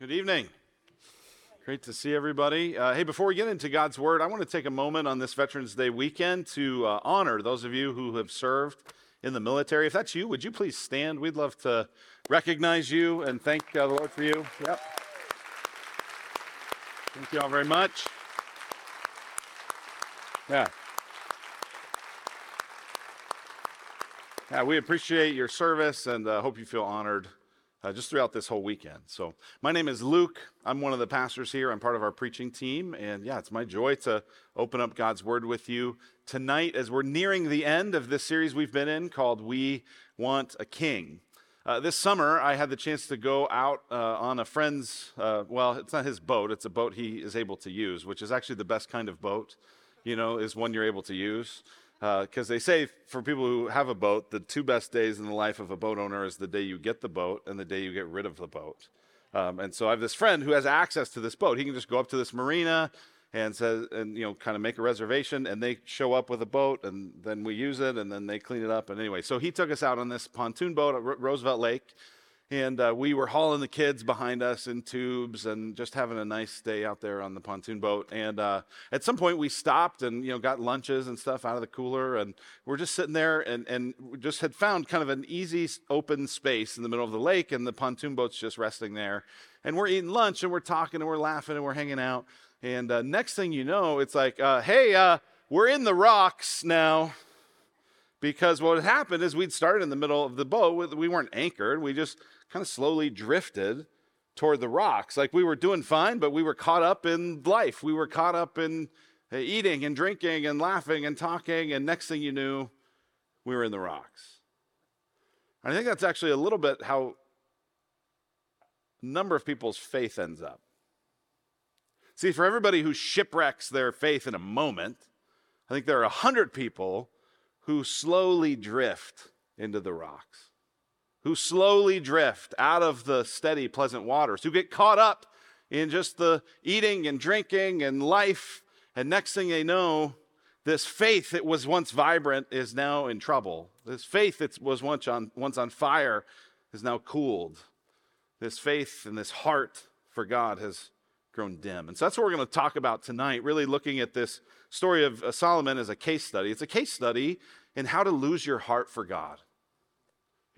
Good evening. Great to see everybody. Uh, hey, before we get into God's Word, I want to take a moment on this Veterans Day weekend to uh, honor those of you who have served in the military. If that's you, would you please stand? We'd love to recognize you and thank uh, the Lord for you. Yep. Thank you all very much. Yeah. Yeah, we appreciate your service and uh, hope you feel honored uh, just throughout this whole weekend. So, my name is Luke. I'm one of the pastors here. I'm part of our preaching team. And yeah, it's my joy to open up God's Word with you tonight as we're nearing the end of this series we've been in called We Want a King. Uh, this summer, I had the chance to go out uh, on a friend's, uh, well, it's not his boat, it's a boat he is able to use, which is actually the best kind of boat, you know, is one you're able to use because uh, they say for people who have a boat, the two best days in the life of a boat owner is the day you get the boat and the day you get rid of the boat. Um, and so I have this friend who has access to this boat. He can just go up to this marina and says, and you know, kind of make a reservation, and they show up with a boat, and then we use it, and then they clean it up. And anyway, so he took us out on this pontoon boat at Roosevelt Lake, and uh, we were hauling the kids behind us in tubes and just having a nice day out there on the pontoon boat. And uh, at some point, we stopped and you know got lunches and stuff out of the cooler, and we're just sitting there and and just had found kind of an easy open space in the middle of the lake, and the pontoon boat's just resting there. And we're eating lunch and we're talking and we're laughing and we're hanging out. And uh, next thing you know, it's like, uh, hey, uh, we're in the rocks now because what had happened is we'd started in the middle of the boat. We weren't anchored. We just kind of slowly drifted toward the rocks. Like we were doing fine, but we were caught up in life. We were caught up in uh, eating and drinking and laughing and talking. And next thing you knew, we were in the rocks. I think that's actually a little bit how a number of people's faith ends up. See, for everybody who shipwrecks their faith in a moment, I think there are a hundred people who slowly drift into the rocks who slowly drift out of the steady, pleasant waters, who get caught up in just the eating and drinking and life. And next thing they know, this faith that was once vibrant is now in trouble. This faith that was once on, once on fire is now cooled. This faith and this heart for God has grown dim. And so that's what we're going to talk about tonight, really looking at this story of uh, Solomon as a case study. It's a case study in how to lose your heart for God.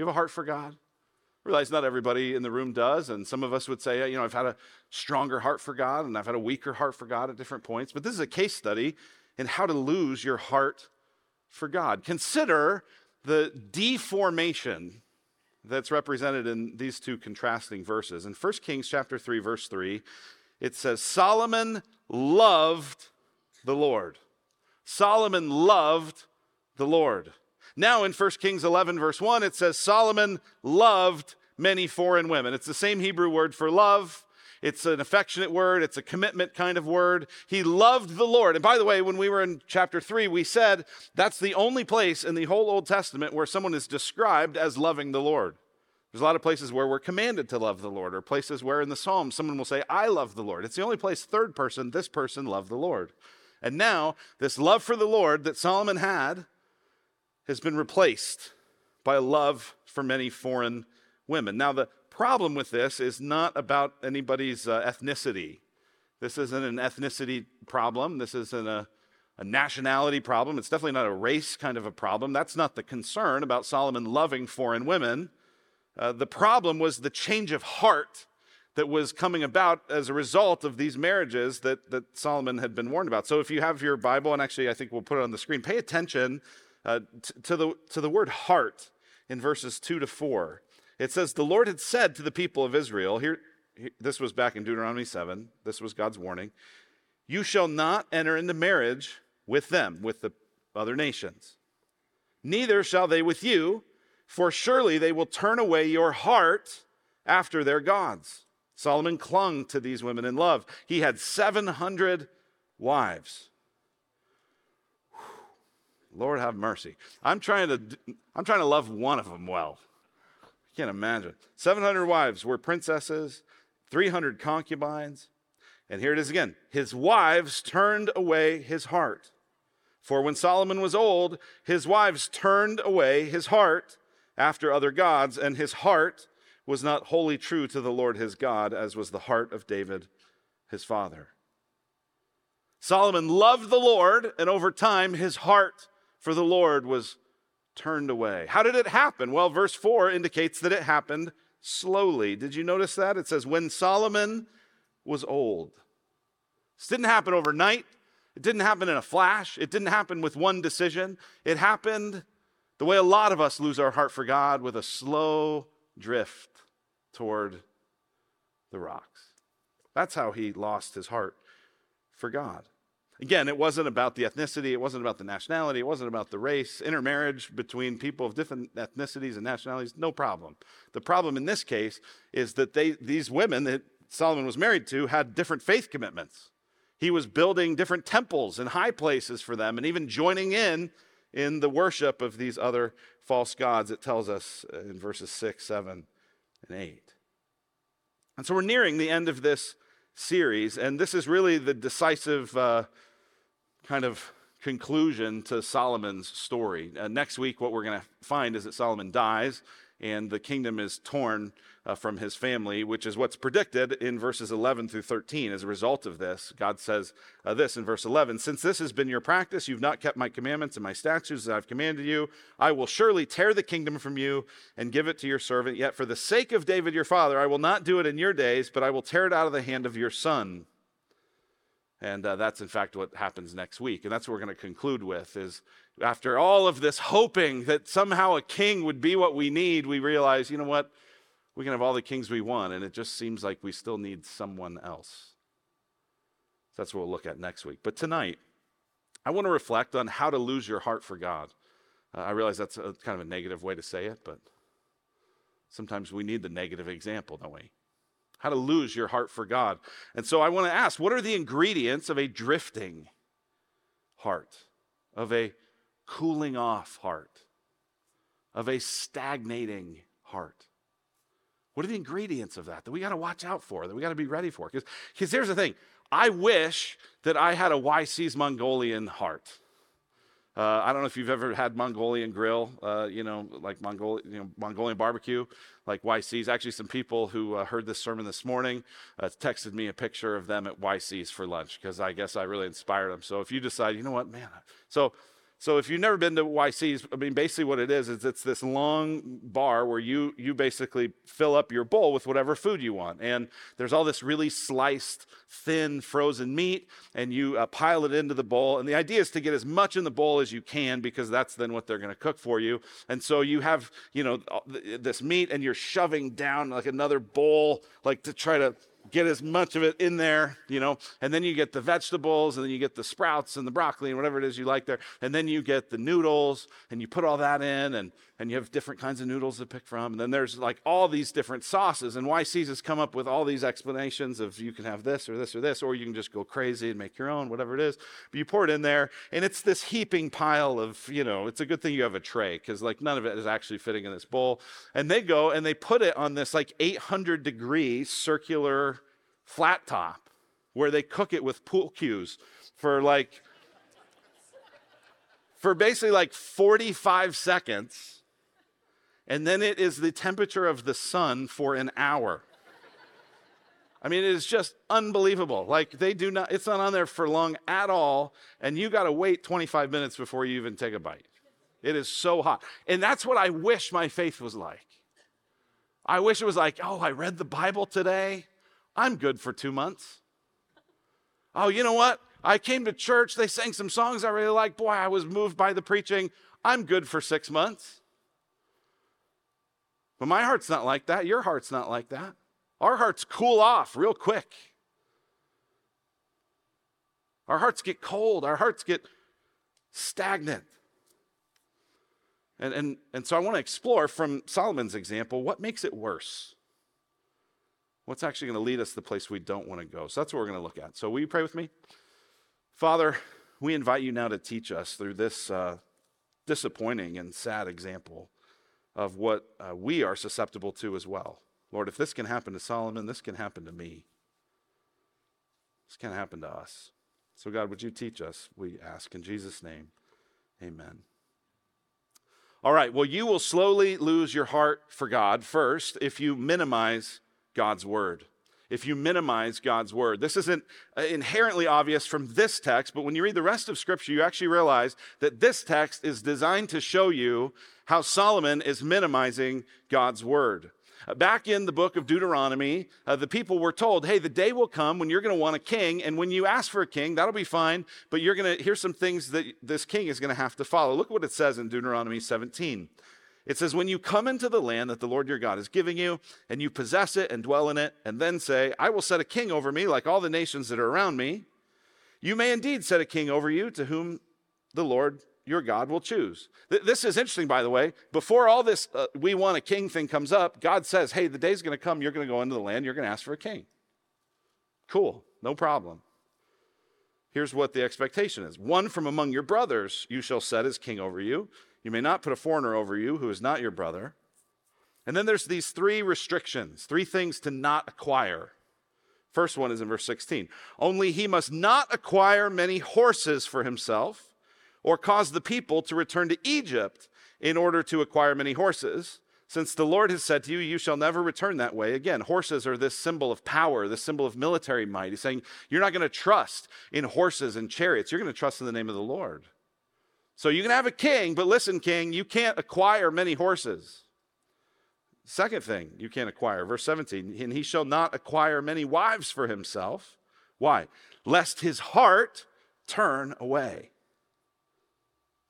You have a heart for God? I realize not everybody in the room does, and some of us would say, you know, I've had a stronger heart for God and I've had a weaker heart for God at different points. But this is a case study in how to lose your heart for God. Consider the deformation that's represented in these two contrasting verses. In 1 Kings chapter 3 verse 3, it says Solomon loved the Lord. Solomon loved the Lord. Now in 1 Kings 11, verse 1, it says Solomon loved many foreign women. It's the same Hebrew word for love. It's an affectionate word. It's a commitment kind of word. He loved the Lord. And by the way, when we were in chapter 3, we said that's the only place in the whole Old Testament where someone is described as loving the Lord. There's a lot of places where we're commanded to love the Lord, or places where in the Psalms someone will say, I love the Lord. It's the only place, third person, this person loved the Lord. And now, this love for the Lord that Solomon had has been replaced by a love for many foreign women. Now, the problem with this is not about anybody's uh, ethnicity. This isn't an ethnicity problem. This isn't a, a nationality problem. It's definitely not a race kind of a problem. That's not the concern about Solomon loving foreign women. Uh, the problem was the change of heart that was coming about as a result of these marriages that, that Solomon had been warned about. So if you have your Bible, and actually I think we'll put it on the screen, pay attention uh, t- to, the, to the word heart in verses 2 to 4. It says, The Lord had said to the people of Israel, here, this was back in Deuteronomy 7, this was God's warning, you shall not enter into marriage with them, with the other nations. Neither shall they with you, for surely they will turn away your heart after their gods. Solomon clung to these women in love. He had 700 wives. Lord have mercy. I'm trying to, I'm trying to love one of them well. I can't imagine. 700 wives were princesses, 300 concubines. And here it is again. His wives turned away his heart. For when Solomon was old, his wives turned away his heart after other gods, and his heart was not wholly true to the Lord his God, as was the heart of David his father. Solomon loved the Lord, and over time, his heart for the Lord was turned away. How did it happen? Well, verse 4 indicates that it happened slowly. Did you notice that? It says, when Solomon was old. This didn't happen overnight. It didn't happen in a flash. It didn't happen with one decision. It happened the way a lot of us lose our heart for God with a slow drift toward the rocks. That's how he lost his heart for God. Again, it wasn't about the ethnicity, it wasn't about the nationality, it wasn't about the race. Intermarriage between people of different ethnicities and nationalities, no problem. The problem in this case is that they, these women that Solomon was married to had different faith commitments. He was building different temples and high places for them and even joining in in the worship of these other false gods, it tells us in verses 6, 7, and 8. And so we're nearing the end of this series, and this is really the decisive uh, kind of conclusion to Solomon's story. Uh, next week, what we're going to find is that Solomon dies and the kingdom is torn uh, from his family, which is what's predicted in verses 11 through 13. As a result of this, God says uh, this in verse 11 Since this has been your practice, you've not kept my commandments and my statutes that I've commanded you, I will surely tear the kingdom from you and give it to your servant. Yet for the sake of David your father, I will not do it in your days, but I will tear it out of the hand of your son. And uh, that's in fact what happens next week. And that's what we're going to conclude with is after all of this hoping that somehow a king would be what we need, we realize, you know what? We can have all the kings we want, and it just seems like we still need someone else. So that's what we'll look at next week. But tonight, I want to reflect on how to lose your heart for God. Uh, I realize that's a, kind of a negative way to say it, but sometimes we need the negative example, don't we? How to lose your heart for God. And so I want to ask what are the ingredients of a drifting heart, of a cooling off heart, of a stagnating heart? What are the ingredients of that that we got to watch out for, that we got to be ready for? Because here's the thing I wish that I had a YC's Mongolian heart. Uh, I don't know if you've ever had Mongolian grill, uh, you know, like Mongol, you know, Mongolian barbecue, like YC's. Actually, some people who uh, heard this sermon this morning uh, texted me a picture of them at YC's for lunch because I guess I really inspired them. So if you decide, you know what, man, so so if you've never been to YC's, I mean, basically what it is is it's this long bar where you you basically fill up your bowl with whatever food you want, and there's all this really sliced, thin, frozen meat, and you uh, pile it into the bowl. And the idea is to get as much in the bowl as you can because that's then what they're going to cook for you. And so you have you know this meat, and you're shoving down like another bowl, like to try to get as much of it in there, you know, and then you get the vegetables and then you get the sprouts and the broccoli and whatever it is you like there. And then you get the noodles and you put all that in and, and you have different kinds of noodles to pick from. And then there's like all these different sauces. And YC's has come up with all these explanations of you can have this or this or this, or you can just go crazy and make your own, whatever it is. But you pour it in there and it's this heaping pile of, you know, it's a good thing you have a tray because like none of it is actually fitting in this bowl. And they go and they put it on this like 800 degree circular flat top where they cook it with pool cues for like for basically like 45 seconds and then it is the temperature of the sun for an hour I mean, it is just unbelievable. Like, they do not, it's not on there for long at all. And you got to wait 25 minutes before you even take a bite. It is so hot. And that's what I wish my faith was like. I wish it was like, oh, I read the Bible today. I'm good for two months. Oh, you know what? I came to church. They sang some songs I really like. Boy, I was moved by the preaching. I'm good for six months. But my heart's not like that. Your heart's not like that. Our hearts cool off real quick. Our hearts get cold. Our hearts get stagnant. And, and, and so I want to explore from Solomon's example what makes it worse? what's actually going to lead us to the place we don't want to go. So that's what we're going to look at. So will you pray with me? Father, we invite you now to teach us through this uh, disappointing and sad example of what uh, we are susceptible to as well. Lord, if this can happen to Solomon, this can happen to me. This can happen to us. So, God, would you teach us? We ask in Jesus' name. Amen. All right, well, you will slowly lose your heart for God first if you minimize God's word. If you minimize God's word. This isn't uh, inherently obvious from this text, but when you read the rest of Scripture, you actually realize that this text is designed to show you how Solomon is minimizing God's word. Uh, back in the book of Deuteronomy, uh, the people were told, hey, the day will come when you're going to want a king, and when you ask for a king, that'll be fine, but you're going to, here's some things that this king is going to have to follow. Look what it says in Deuteronomy 17. It says, When you come into the land that the Lord your God is giving you, and you possess it and dwell in it, and then say, I will set a king over me like all the nations that are around me, you may indeed set a king over you to whom the Lord your God will choose. This is interesting, by the way. Before all this, uh, we want a king thing comes up, God says, hey, the day's going to come, you're going to go into the land, you're going to ask for a king. Cool, no problem. Here's what the expectation is one from among your brothers you shall set as king over you. You may not put a foreigner over you who is not your brother. And then there's these three restrictions, three things to not acquire. First one is in verse 16. Only he must not acquire many horses for himself or cause the people to return to Egypt in order to acquire many horses, since the Lord has said to you, You shall never return that way again. Horses are this symbol of power, this symbol of military might. He's saying, You're not going to trust in horses and chariots, you're going to trust in the name of the Lord. So you can have a king, but listen, king, you can't acquire many horses. Second thing you can't acquire, verse 17, and he shall not acquire many wives for himself. Why? Lest his heart turn away.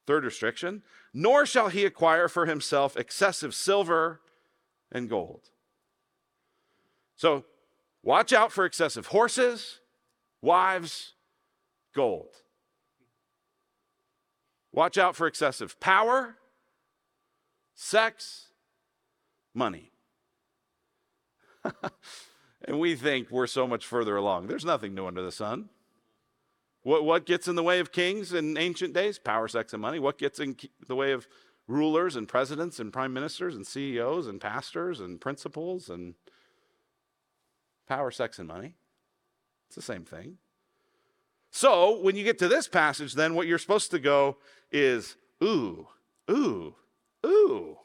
Third restriction, nor shall he acquire for himself excessive silver and gold. So watch out for excessive horses, wives, gold. Watch out for excessive power, sex, money. and we think we're so much further along. There's nothing new under the sun. What, what gets in the way of kings in ancient days? Power, sex, and money. What gets in the way of rulers and presidents and prime ministers and CEOs and pastors and principals and power, sex, and money? It's the same thing. So when you get to this passage, then what you're supposed to go is, ooh, ooh, ooh.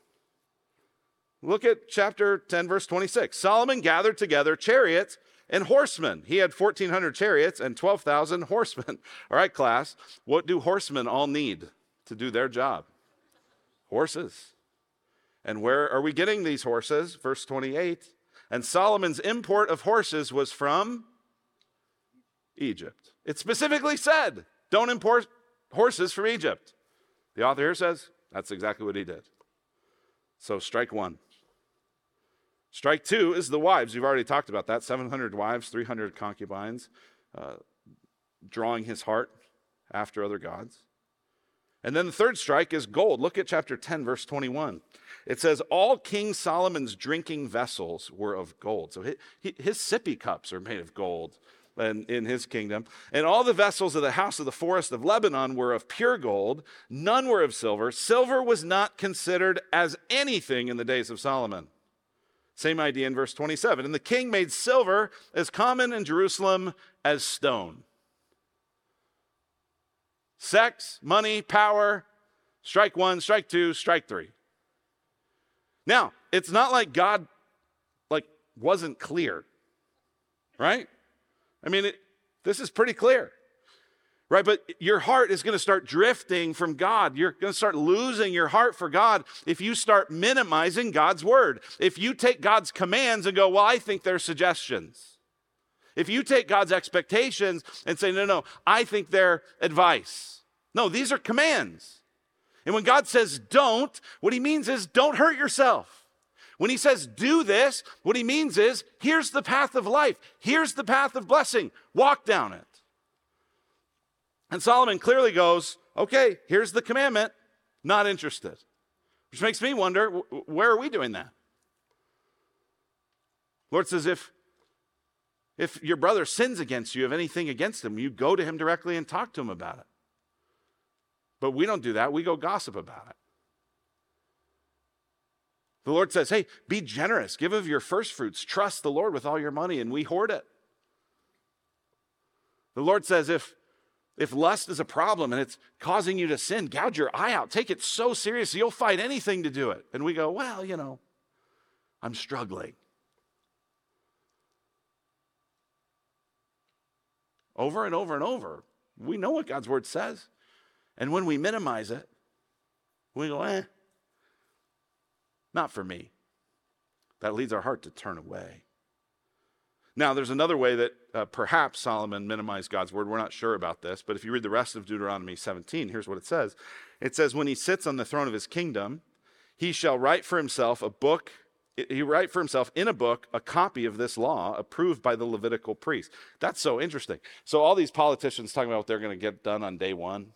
Look at chapter 10, verse 26. Solomon gathered together chariots and horsemen. He had 1,400 chariots and 12,000 horsemen. All right, class, what do horsemen all need to do their job? Horses. And where are we getting these horses? Verse 28. And Solomon's import of horses was from Egypt. It specifically said, don't import horses from Egypt. The author here says that's exactly what he did. So, strike one. Strike two is the wives. We've already talked about that 700 wives, 300 concubines, uh, drawing his heart after other gods. And then the third strike is gold. Look at chapter 10, verse 21. It says, All King Solomon's drinking vessels were of gold. So his, his sippy cups are made of gold in, in his kingdom. And all the vessels of the house of the forest of Lebanon were of pure gold. None were of silver. Silver was not considered as anything in the days of Solomon. Same idea in verse 27. And the king made silver as common in Jerusalem as stone. Sex, money, power, strike one, strike two, strike three. Now, it's not like God like wasn't clear. Right? I mean, it, this is pretty clear right? But your heart is going to start drifting from God. You're going to start losing your heart for God if you start minimizing God's word. If you take God's commands and go, well, I think they're suggestions. If you take God's expectations and say, no, no, I think they're advice. No, these are commands. And when God says don't, what he means is don't hurt yourself. When he says do this, what he means is here's the path of life, here's the path of blessing, walk down it. And Solomon clearly goes, okay, here's the commandment, not interested. Which makes me wonder, where are we doing that? Lord says, if, if your brother sins against you, have anything against him, you go to him directly and talk to him about it. But we don't do that. We go gossip about it. The Lord says, hey, be generous. Give of your first fruits. Trust the Lord with all your money, and we hoard it. The Lord says, if If lust is a problem and it's causing you to sin, gouge your eye out. Take it so seriously, you'll fight anything to do it. And we go, well, you know, I'm struggling. Over and over and over. We know what God's word says. And when we minimize it, we go, eh, not for me. That leads our heart to turn away. Now, there's another way that uh, perhaps Solomon minimized God's word. We're not sure about this, but if you read the rest of Deuteronomy 17, here's what it says It says, When he sits on the throne of his kingdom, he shall write for himself a book. He write for himself in a book a copy of this law approved by the Levitical priest. That's so interesting. So, all these politicians talking about what they're going to get done on day one.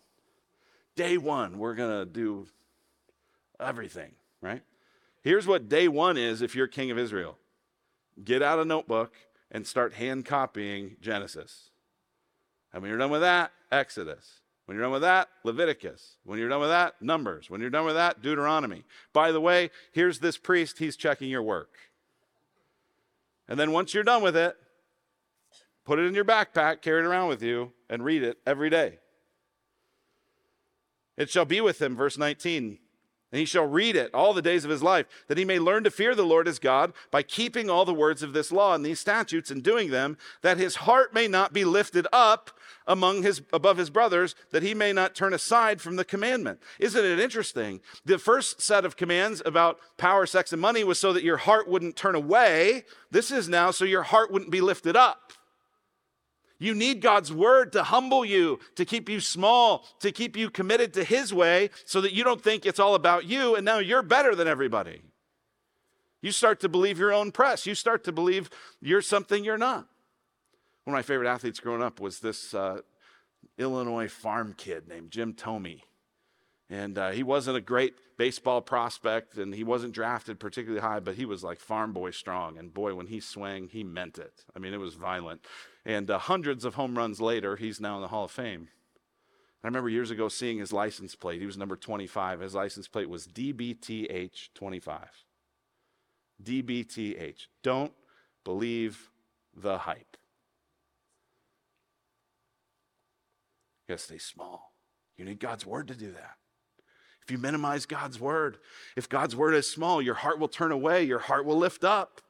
Day one, we're going to do everything, right? Here's what day one is if you're king of Israel get out a notebook and start hand copying Genesis. And when you're done with that, Exodus. When you're done with that, Leviticus. When you're done with that, Numbers. When you're done with that, Deuteronomy. By the way, here's this priest, he's checking your work. And then once you're done with it, put it in your backpack, carry it around with you, and read it every day. It shall be with him, verse 19 and he shall read it all the days of his life, that he may learn to fear the Lord his God by keeping all the words of this law and these statutes and doing them, that his heart may not be lifted up among his above his brothers, that he may not turn aside from the commandment. Isn't it interesting? The first set of commands about power, sex, and money was so that your heart wouldn't turn away. This is now so your heart wouldn't be lifted up. You need God's word to humble you, to keep you small, to keep you committed to His way so that you don't think it's all about you and now you're better than everybody. You start to believe your own press. You start to believe you're something you're not. One of my favorite athletes growing up was this uh, Illinois farm kid named Jim Thome. And uh, he wasn't a great baseball prospect and he wasn't drafted particularly high, but he was like farm boy strong. And boy, when he swung, he meant it. I mean, it was violent. And uh, hundreds of home runs later, he's now in the Hall of Fame. I remember years ago seeing his license plate. He was number 25. His license plate was DBTH 25. DBTH. Don't believe the hype. You gotta stay small. You need God's word to do that. If you minimize God's word, if God's word is small, your heart will turn away, your heart will lift up,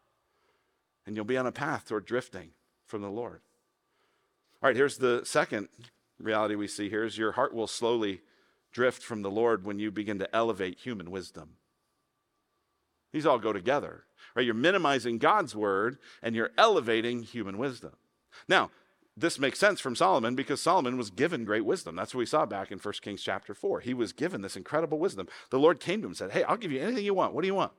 and you'll be on a path toward drifting from the Lord. All right, here's the second reality we see here is your heart will slowly drift from the Lord when you begin to elevate human wisdom. These all go together. Right? You're minimizing God's word and you're elevating human wisdom. Now, this makes sense from Solomon because Solomon was given great wisdom. That's what we saw back in 1 Kings chapter 4. He was given this incredible wisdom. The Lord came to him and said, Hey, I'll give you anything you want. What do you want?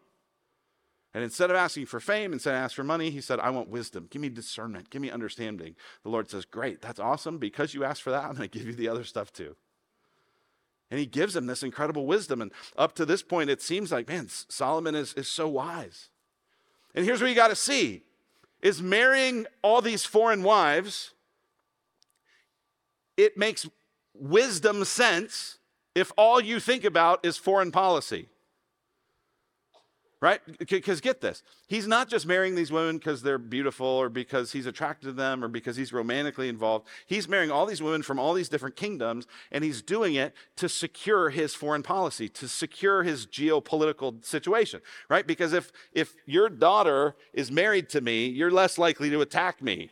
And instead of asking for fame, instead of asking for money, he said, I want wisdom. Give me discernment. Give me understanding. The Lord says, Great, that's awesome. Because you asked for that, I'm going to give you the other stuff too. And he gives him this incredible wisdom. And up to this point, it seems like, man, Solomon is, is so wise. And here's what you got to see is marrying all these foreign wives, it makes wisdom sense if all you think about is foreign policy right? Because get this, he's not just marrying these women because they're beautiful or because he's attracted to them or because he's romantically involved. He's marrying all these women from all these different kingdoms, and he's doing it to secure his foreign policy, to secure his geopolitical situation, right? Because if, if your daughter is married to me, you're less likely to attack me.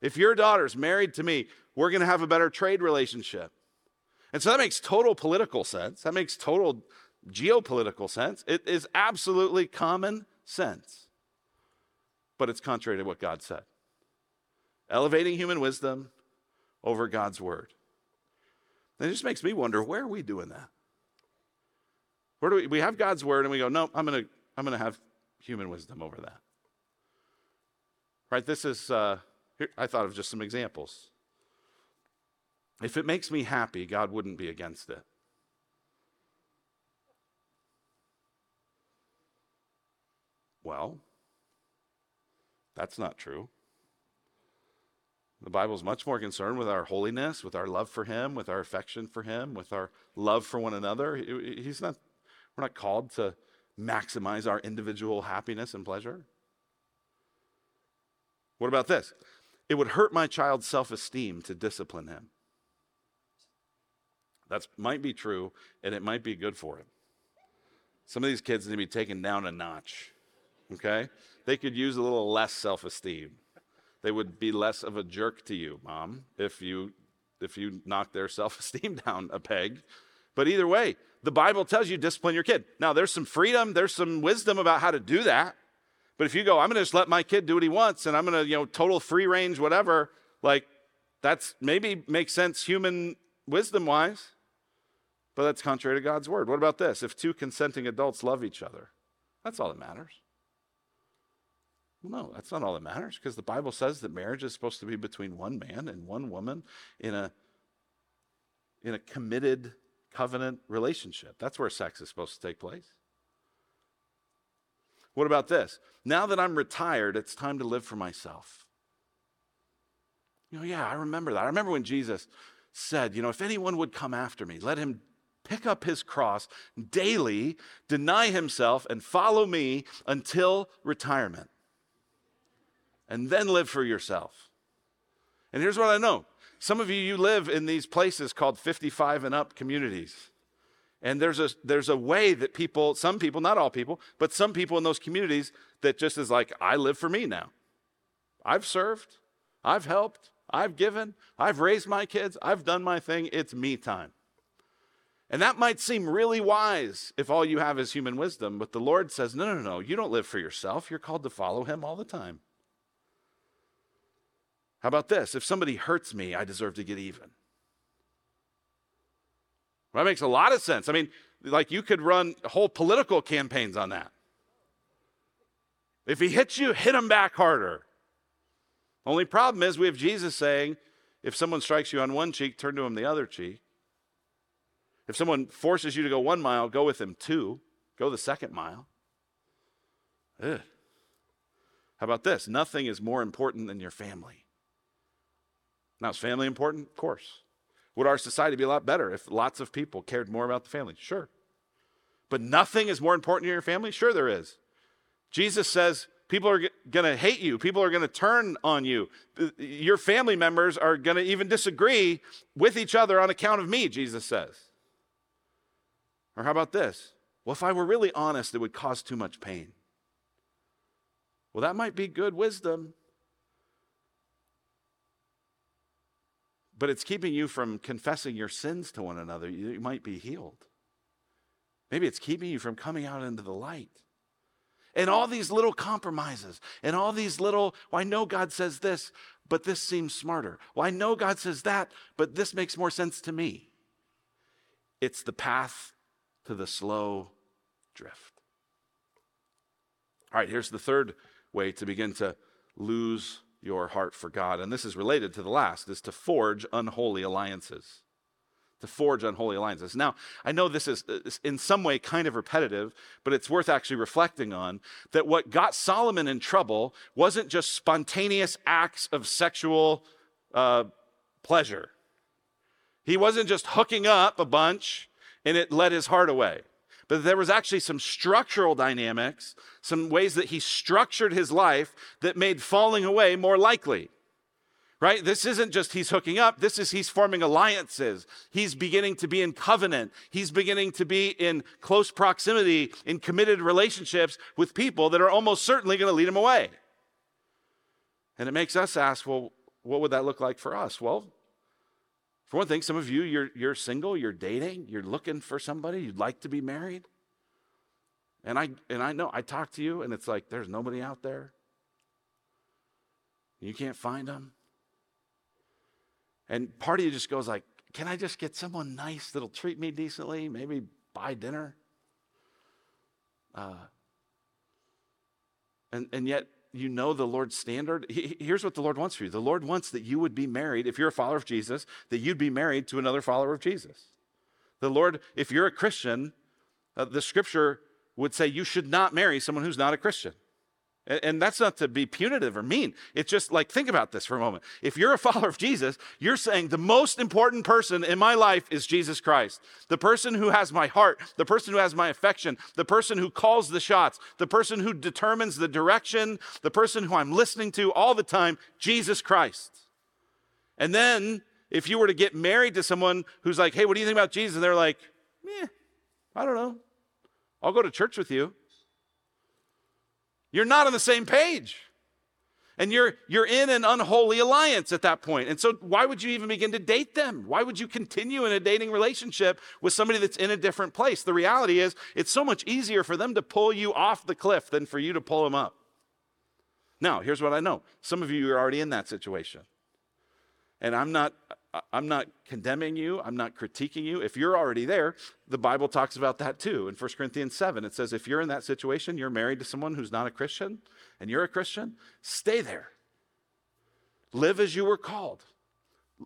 If your daughter's married to me, we're going to have a better trade relationship. And so that makes total political sense. That makes total geopolitical sense. It is absolutely common sense. But it's contrary to what God said. Elevating human wisdom over God's word. And it just makes me wonder where are we doing that? Where do we, we have God's word and we go, no, I'm going to I'm going to have human wisdom over that. Right? This is, uh, here, I thought of just some examples. If it makes me happy, God wouldn't be against it. Well, that's not true. The Bible is much more concerned with our holiness, with our love for Him, with our affection for Him, with our love for one another. He's not, we're not called to maximize our individual happiness and pleasure. What about this? It would hurt my child's self esteem to discipline him. That might be true, and it might be good for him. Some of these kids need to be taken down a notch, okay? They could use a little less self esteem. They would be less of a jerk to you, mom, if you if you knock their self-esteem down a peg. But either way, the Bible tells you discipline your kid. Now, there's some freedom, there's some wisdom about how to do that. But if you go, I'm to just let my kid do what he wants and I'm to, you know, total free range whatever, like that's maybe makes sense human wisdom wise, but that's contrary to God's word. What about this? If two consenting adults love each other, that's all that matters. Well, no, that's not all that matters because the Bible says that marriage is supposed to be between one man and one woman in a in a committed covenant relationship. That's where sex is supposed to take place. What about this? Now that I'm retired, it's time to live for myself. You know, yeah, I remember that. I remember when Jesus said, you know, if anyone would come after me, let him pick up his cross daily, deny himself, and follow me until retirement and then live for yourself. And here's what I know some of you, you live in these places called 55 and up communities. And there's a, there's a way that people, some people, not all people, but some people in those communities that just is like, I live for me now. I've served, I've helped, I've given, I've raised my kids, I've done my thing, it's me time. And that might seem really wise if all you have is human wisdom, but the Lord says, no, no, no, you don't live for yourself. You're called to follow Him all the time. How about this? If somebody hurts me, I deserve to get even. That makes a lot of sense. I mean, like you could run whole political campaigns on that. If he hits you, hit him back harder. Only problem is we have Jesus saying, if someone strikes you on one cheek, turn to him the other cheek. If someone forces you to go one mile, go with them two. Go the second mile. Ugh. How about this? Nothing is more important than your family. Now, is family important? Of course. Would our society be a lot better if lots of people cared more about the family? Sure. But nothing is more important to your family? Sure, there is. Jesus says people are going to hate you, people are going to turn on you. Your family members are going to even disagree with each other on account of me, Jesus says. Or how about this? Well, if I were really honest, it would cause too much pain. Well, that might be good wisdom, but it's keeping you from confessing your sins to one another. You might be healed. Maybe it's keeping you from coming out into the light. And all these little compromises and all these little, well, I know God says this, but this seems smarter. Well, I know God says that, but this makes more sense to me. It's the path to the slow drift. All right, here's the third way to begin to lose your heart for God. And this is related to the last, is to forge unholy alliances. To forge unholy alliances. Now, I know this is in some way kind of repetitive, but it's worth actually reflecting on that what got Solomon in trouble wasn't just spontaneous acts of sexual uh, pleasure. He wasn't just hooking up a bunch and it led his heart away but there was actually some structural dynamics, some ways that he structured his life that made falling away more likely. Right? This isn't just he's hooking up. This is he's forming alliances. He's beginning to be in covenant. He's beginning to be in close proximity, in committed relationships with people that are almost certainly going to lead him away. And it makes us ask, well, what would that look like for us? Well, for one thing, some of you, you're, you're single, you're dating, you're looking for somebody, you'd like to be married. And I, and I know, I talk to you, and it's like, there's nobody out there. You can't find them. And part of you just goes like, can I just get someone nice that'll treat me decently, maybe buy dinner? Uh, and, and yet, you know the Lord's standard. He, here's what the Lord wants for you the Lord wants that you would be married, if you're a follower of Jesus, that you'd be married to another follower of Jesus. The Lord, if you're a Christian, uh, the scripture would say you should not marry someone who's not a Christian. And that's not to be punitive or mean. It's just like, think about this for a moment. If you're a follower of Jesus, you're saying the most important person in my life is Jesus Christ. The person who has my heart, the person who has my affection, the person who calls the shots, the person who determines the direction, the person who I'm listening to all the time, Jesus Christ. And then if you were to get married to someone who's like, hey, what do you think about Jesus? And they're like, eh, I don't know. I'll go to church with you. You're not on the same page. And you're, you're in an unholy alliance at that point. And so, why would you even begin to date them? Why would you continue in a dating relationship with somebody that's in a different place? The reality is, it's so much easier for them to pull you off the cliff than for you to pull them up. Now, here's what I know some of you are already in that situation. And I'm not, I'm not condemning you, I'm not critiquing you. If you're already there, the Bible talks about that too. In 1 Corinthians 7, it says if you're in that situation, you're married to someone who's not a Christian, and you're a Christian, stay there. Live as you were called.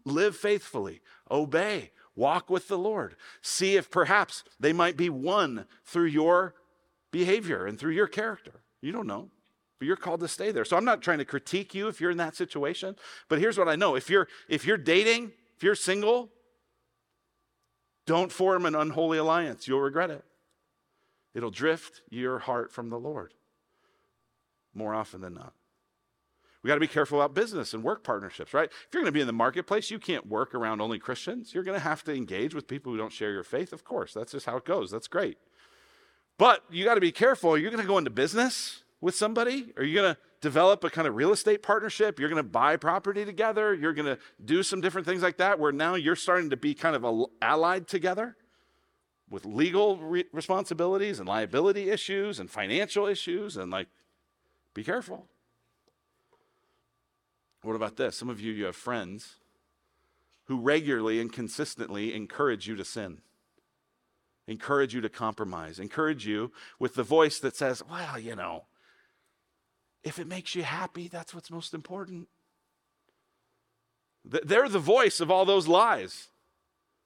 Live faithfully. Obey. Walk with the Lord. See if perhaps they might be won through your behavior and through your character. You don't know but you're called to stay there. So I'm not trying to critique you if you're in that situation, but here's what I know. If you're if you're dating, if you're single, don't form an unholy alliance. You'll regret it. It'll drift your heart from the Lord more often than not. We got to be careful about business and work partnerships, right? If you're going to be in the marketplace, you can't work around only Christians. You're going to have to engage with people who don't share your faith, of course. That's just how it goes. That's great. But you got to be careful. You're going to go into business with somebody? Are you going to develop a kind of real estate partnership? You're going to buy property together? You're going to do some different things like that where now you're starting to be kind of allied together with legal re- responsibilities and liability issues and financial issues and like be careful. What about this? Some of you you have friends who regularly and consistently encourage you to sin encourage you to compromise, encourage you with the voice that says, well, you know, if it makes you happy, that's what's most important. They're the voice of all those lies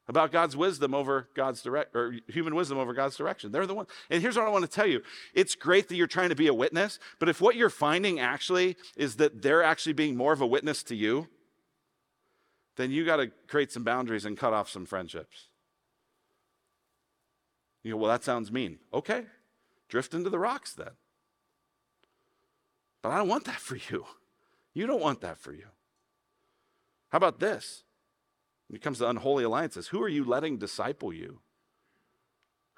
about God's wisdom over God's direct or human wisdom over God's direction. They're the one. And here's what I want to tell you. It's great that you're trying to be a witness, but if what you're finding actually is that they're actually being more of a witness to you, then you got to create some boundaries and cut off some friendships. You go, well, that sounds mean. Okay. Drift into the rocks then. But I don't want that for you. You don't want that for you. How about this? When it comes to unholy alliances, who are you letting disciple you?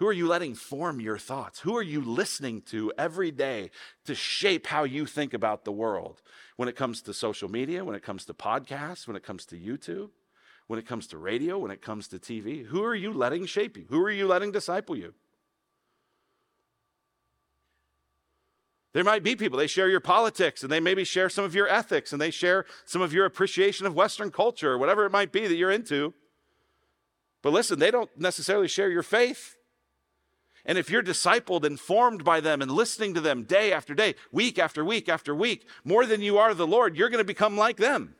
Who are you letting form your thoughts? Who are you listening to every day to shape how you think about the world? When it comes to social media, when it comes to podcasts, when it comes to YouTube, when it comes to radio, when it comes to TV, who are you letting shape you? Who are you letting disciple you? There might be people, they share your politics and they maybe share some of your ethics and they share some of your appreciation of Western culture or whatever it might be that you're into. But listen, they don't necessarily share your faith. And if you're discipled and formed by them and listening to them day after day, week after week after week, more than you are the Lord, you're going to become like them.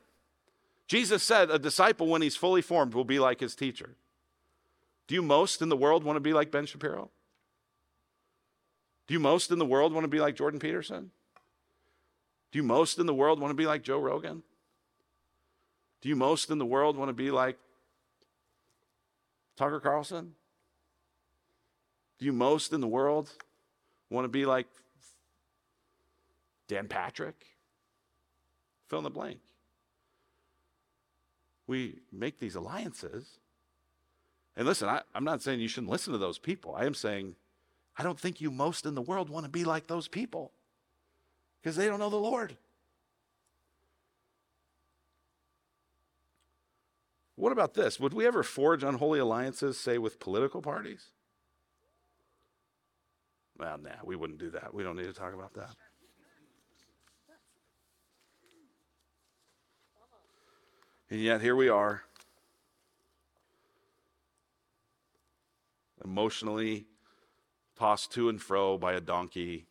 Jesus said a disciple, when he's fully formed, will be like his teacher. Do you most in the world want to be like Ben Shapiro? Do you most in the world want to be like Jordan Peterson? Do you most in the world want to be like Joe Rogan? Do you most in the world want to be like Tucker Carlson? Do you most in the world want to be like Dan Patrick? Fill in the blank. We make these alliances. And listen, I, am not saying you shouldn't listen to those people. I am saying I don't think you most in the world want to be like those people because they don't know the Lord. What about this? Would we ever forge unholy alliances, say, with political parties? Well, nah, we wouldn't do that. We don't need to talk about that. And yet, here we are, emotionally tossed to and fro by a donkey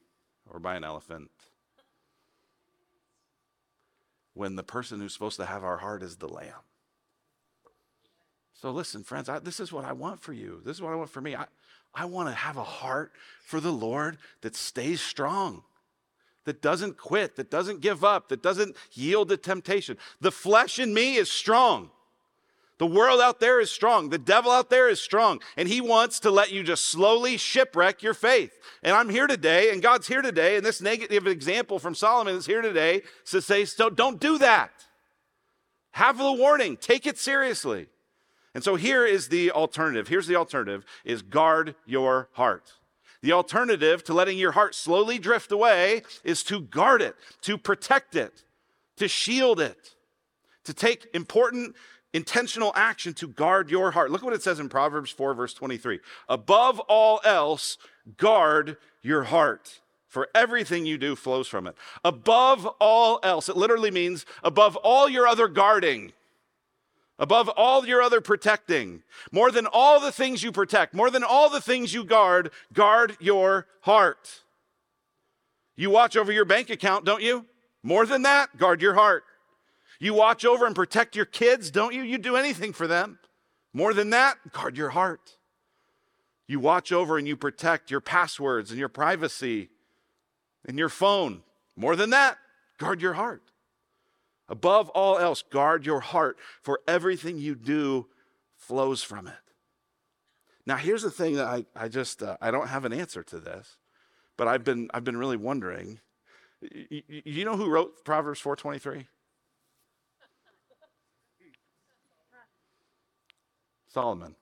or by an elephant. When the person who's supposed to have our heart is the lamb. So, listen, friends, I, this is what I want for you. This is what I want for me. I, I want to have a heart for the Lord that stays strong, that doesn't quit, that doesn't give up, that doesn't yield to temptation. The flesh in me is strong. The world out there is strong. The devil out there is strong. And he wants to let you just slowly shipwreck your faith. And I'm here today, and God's here today, and this negative example from Solomon is here today to say, so don't do that. Have the warning, take it seriously. And so here is the alternative. Here's the alternative is guard your heart. The alternative to letting your heart slowly drift away is to guard it, to protect it, to shield it, to take important intentional action to guard your heart. Look what it says in Proverbs 4, verse 23. Above all else, guard your heart, for everything you do flows from it. Above all else, it literally means above all your other guarding above all your other protecting, more than all the things you protect, more than all the things you guard, guard your heart. You watch over your bank account, don't you? More than that, guard your heart. You watch over and protect your kids, don't you? You do anything for them. More than that, guard your heart. You watch over and you protect your passwords and your privacy and your phone. More than that, guard your heart. Above all else, guard your heart, for everything you do flows from it. Now, here's the thing that I, I just, uh, I don't have an answer to this, but I've been, I've been really wondering. You, you know who wrote Proverbs 423? Solomon.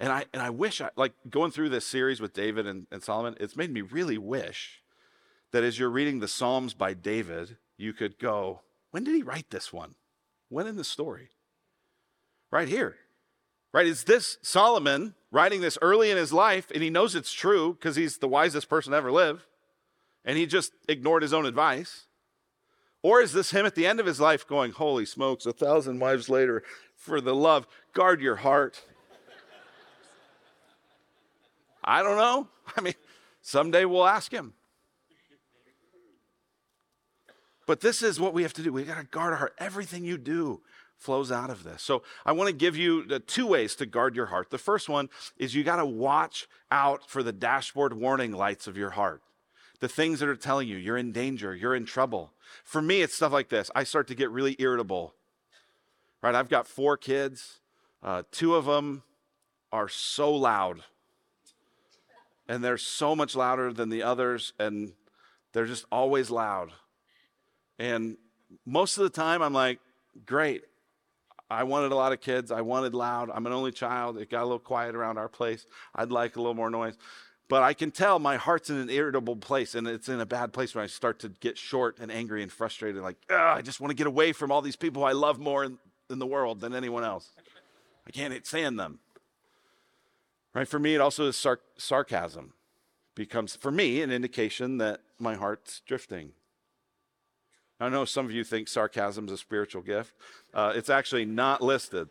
And I, and I wish I, like going through this series with David and, and Solomon, it's made me really wish that as you're reading the Psalms by David, you could go, when did he write this one? When in the story? Right here. Right? Is this Solomon writing this early in his life and he knows it's true because he's the wisest person to ever live and he just ignored his own advice? Or is this him at the end of his life going, Holy smokes, a thousand wives later, for the love, guard your heart? I don't know. I mean, someday we'll ask him. But this is what we have to do. We got to guard our heart. Everything you do flows out of this. So I want to give you the two ways to guard your heart. The first one is you got to watch out for the dashboard warning lights of your heart. The things that are telling you you're in danger, you're in trouble. For me, it's stuff like this. I start to get really irritable. Right? I've got four kids. Uh, two of them are so loud, and they're so much louder than the others, and they're just always loud. And most of the time, I'm like, great. I wanted a lot of kids. I wanted loud. I'm an only child. It got a little quiet around our place. I'd like a little more noise. But I can tell my heart's in an irritable place and it's in a bad place when I start to get short and angry and frustrated. Like, I just want to get away from all these people I love more in, in the world than anyone else. I can't stand them. Right? For me, it also is sar- sarcasm becomes, for me, an indication that my heart's drifting. I know some of you think sarcasm is a spiritual gift. Uh, it's actually not listed.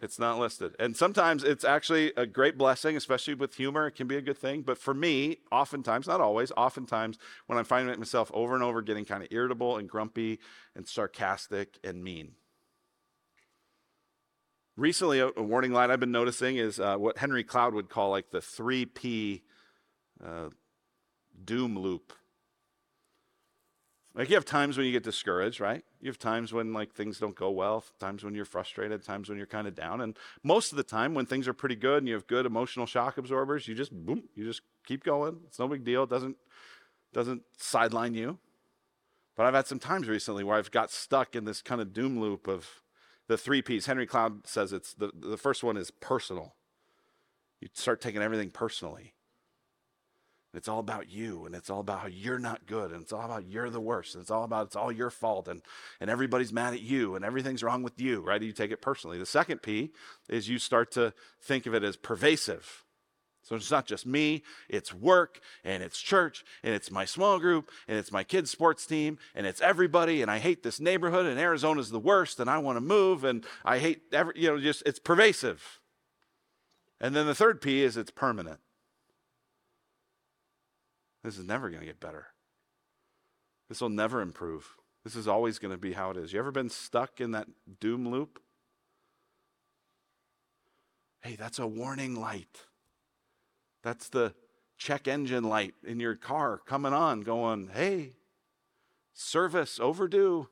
It's not listed. And sometimes it's actually a great blessing, especially with humor. It can be a good thing. But for me, oftentimes, not always, oftentimes, when I'm finding myself over and over getting kind of irritable and grumpy and sarcastic and mean. Recently, a, a warning light I've been noticing is uh, what Henry Cloud would call like the 3P uh, doom loop like you have times when you get discouraged, right? You have times when like things don't go well, times when you're frustrated, times when you're kind of down. And most of the time when things are pretty good and you have good emotional shock absorbers, you just boom, you just keep going. It's no big deal. It doesn't doesn't sideline you. But I've had some times recently where I've got stuck in this kind of doom loop of the three P's. Henry Cloud says it's the, the first one is personal. You start taking everything personally. It's all about you, and it's all about how you're not good, and it's all about you're the worst, and it's all about it's all your fault, and, and everybody's mad at you, and everything's wrong with you, right? You take it personally. The second P is you start to think of it as pervasive. So it's not just me, it's work, and it's church, and it's my small group, and it's my kids' sports team, and it's everybody, and I hate this neighborhood, and Arizona's the worst, and I want to move, and I hate every, you know, just it's pervasive. And then the third P is it's permanent. This is never going to get better. This will never improve. This is always going to be how it is. You ever been stuck in that doom loop? Hey, that's a warning light. That's the check engine light in your car coming on, going, hey, service overdue.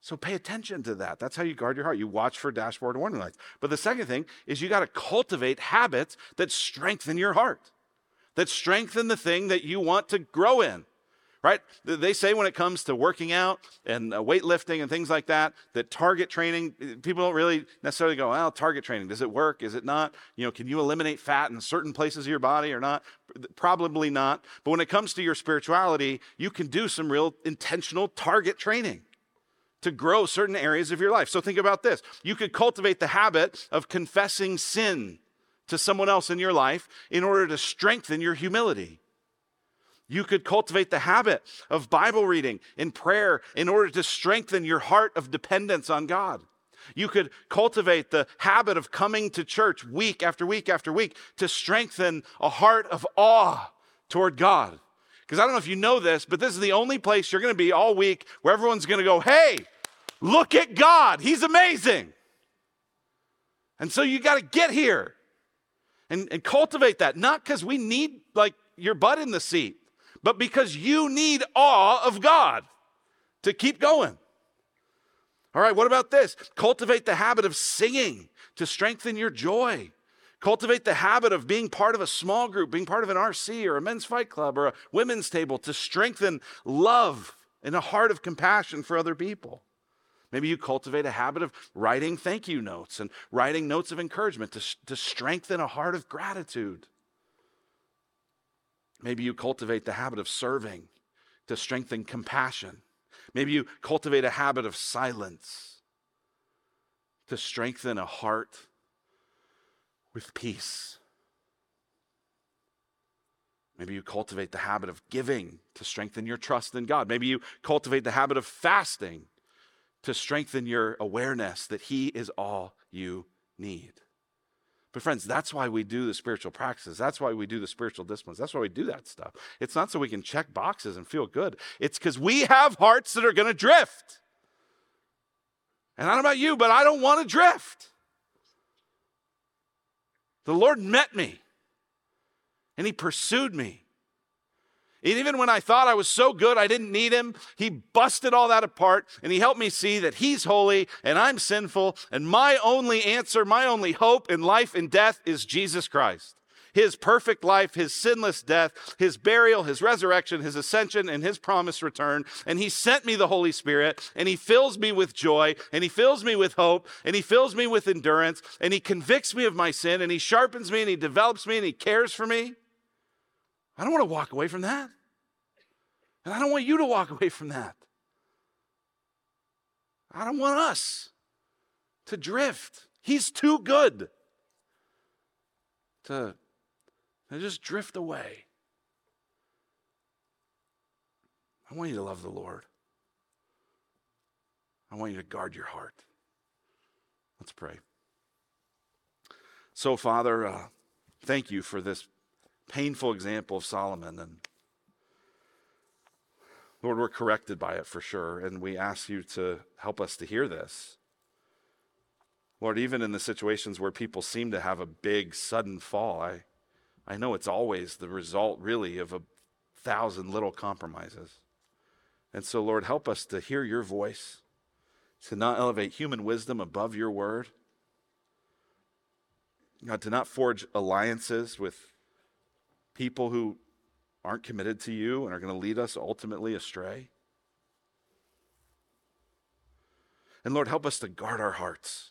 So pay attention to that. That's how you guard your heart. You watch for dashboard warning lights. But the second thing is you got to cultivate habits that strengthen your heart that strengthen the thing that you want to grow in. right? They say when it comes to working out and uh, weightlifting and things like that, that target training, people don't really necessarily go, well, target training, does it work? Is it not? You know, can you eliminate fat in certain places of your body or not? Probably not. But when it comes to your spirituality, you can do some real intentional target training to grow certain areas of your life. So think about this. You could cultivate the habit of confessing sin to someone else in your life in order to strengthen your humility. You could cultivate the habit of Bible reading and prayer in order to strengthen your heart of dependence on God. You could cultivate the habit of coming to church week after week after week to strengthen a heart of awe toward God. Because I don't know if you know this, but this is the only place you're going to be all week where everyone's going to go, hey, look at God. He's amazing. And so you got to get here and, and cultivate that, not because we need like your butt in the seat but because you need awe of God to keep going. All right, what about this? Cultivate the habit of singing to strengthen your joy. Cultivate the habit of being part of a small group, being part of an RC or a men's fight club or a women's table to strengthen love and a heart of compassion for other people. Maybe you cultivate a habit of writing thank you notes and writing notes of encouragement to, to strengthen a heart of gratitude. Maybe you cultivate the habit of serving to strengthen compassion. Maybe you cultivate a habit of silence to strengthen a heart with peace. Maybe you cultivate the habit of giving to strengthen your trust in God. Maybe you cultivate the habit of fasting to strengthen your awareness that He is all you need. But, friends, that's why we do the spiritual practices. That's why we do the spiritual disciplines. That's why we do that stuff. It's not so we can check boxes and feel good, it's because we have hearts that are going to drift. And I don't know about you, but I don't want to drift. The Lord met me and He pursued me. And even when I thought I was so good I didn't need him, he busted all that apart and he helped me see that he's holy and I'm sinful. And my only answer, my only hope in life and death is Jesus Christ. His perfect life, his sinless death, his burial, his resurrection, his ascension, and his promised return. And he sent me the Holy Spirit, and he fills me with joy, and he fills me with hope, and he fills me with endurance, and he convicts me of my sin, and he sharpens me, and he develops me, and he cares for me. I don't want to walk away from that. And I don't want you to walk away from that. I don't want us to drift. He's too good to, to just drift away. I want you to love the Lord. I want you to guard your heart. Let's pray. So, Father, uh, thank you for this painful example of Solomon. And Lord, we're corrected by it for sure. And we ask you to help us to hear this. Lord, even in the situations where people seem to have a big, sudden fall, I, I know it's always the result, really, of a thousand little compromises. And so, Lord, help us to hear your voice, to not elevate human wisdom above your word. God, to not forge alliances with people who aren't committed to you and are going to lead us ultimately astray. And Lord, help us to guard our hearts.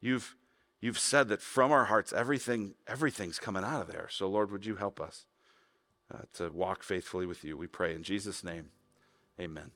You've, you've said that from our hearts, everything, everything's coming out of there. So, Lord, would you help us uh, to walk faithfully with you? We pray in Jesus' name. Amen.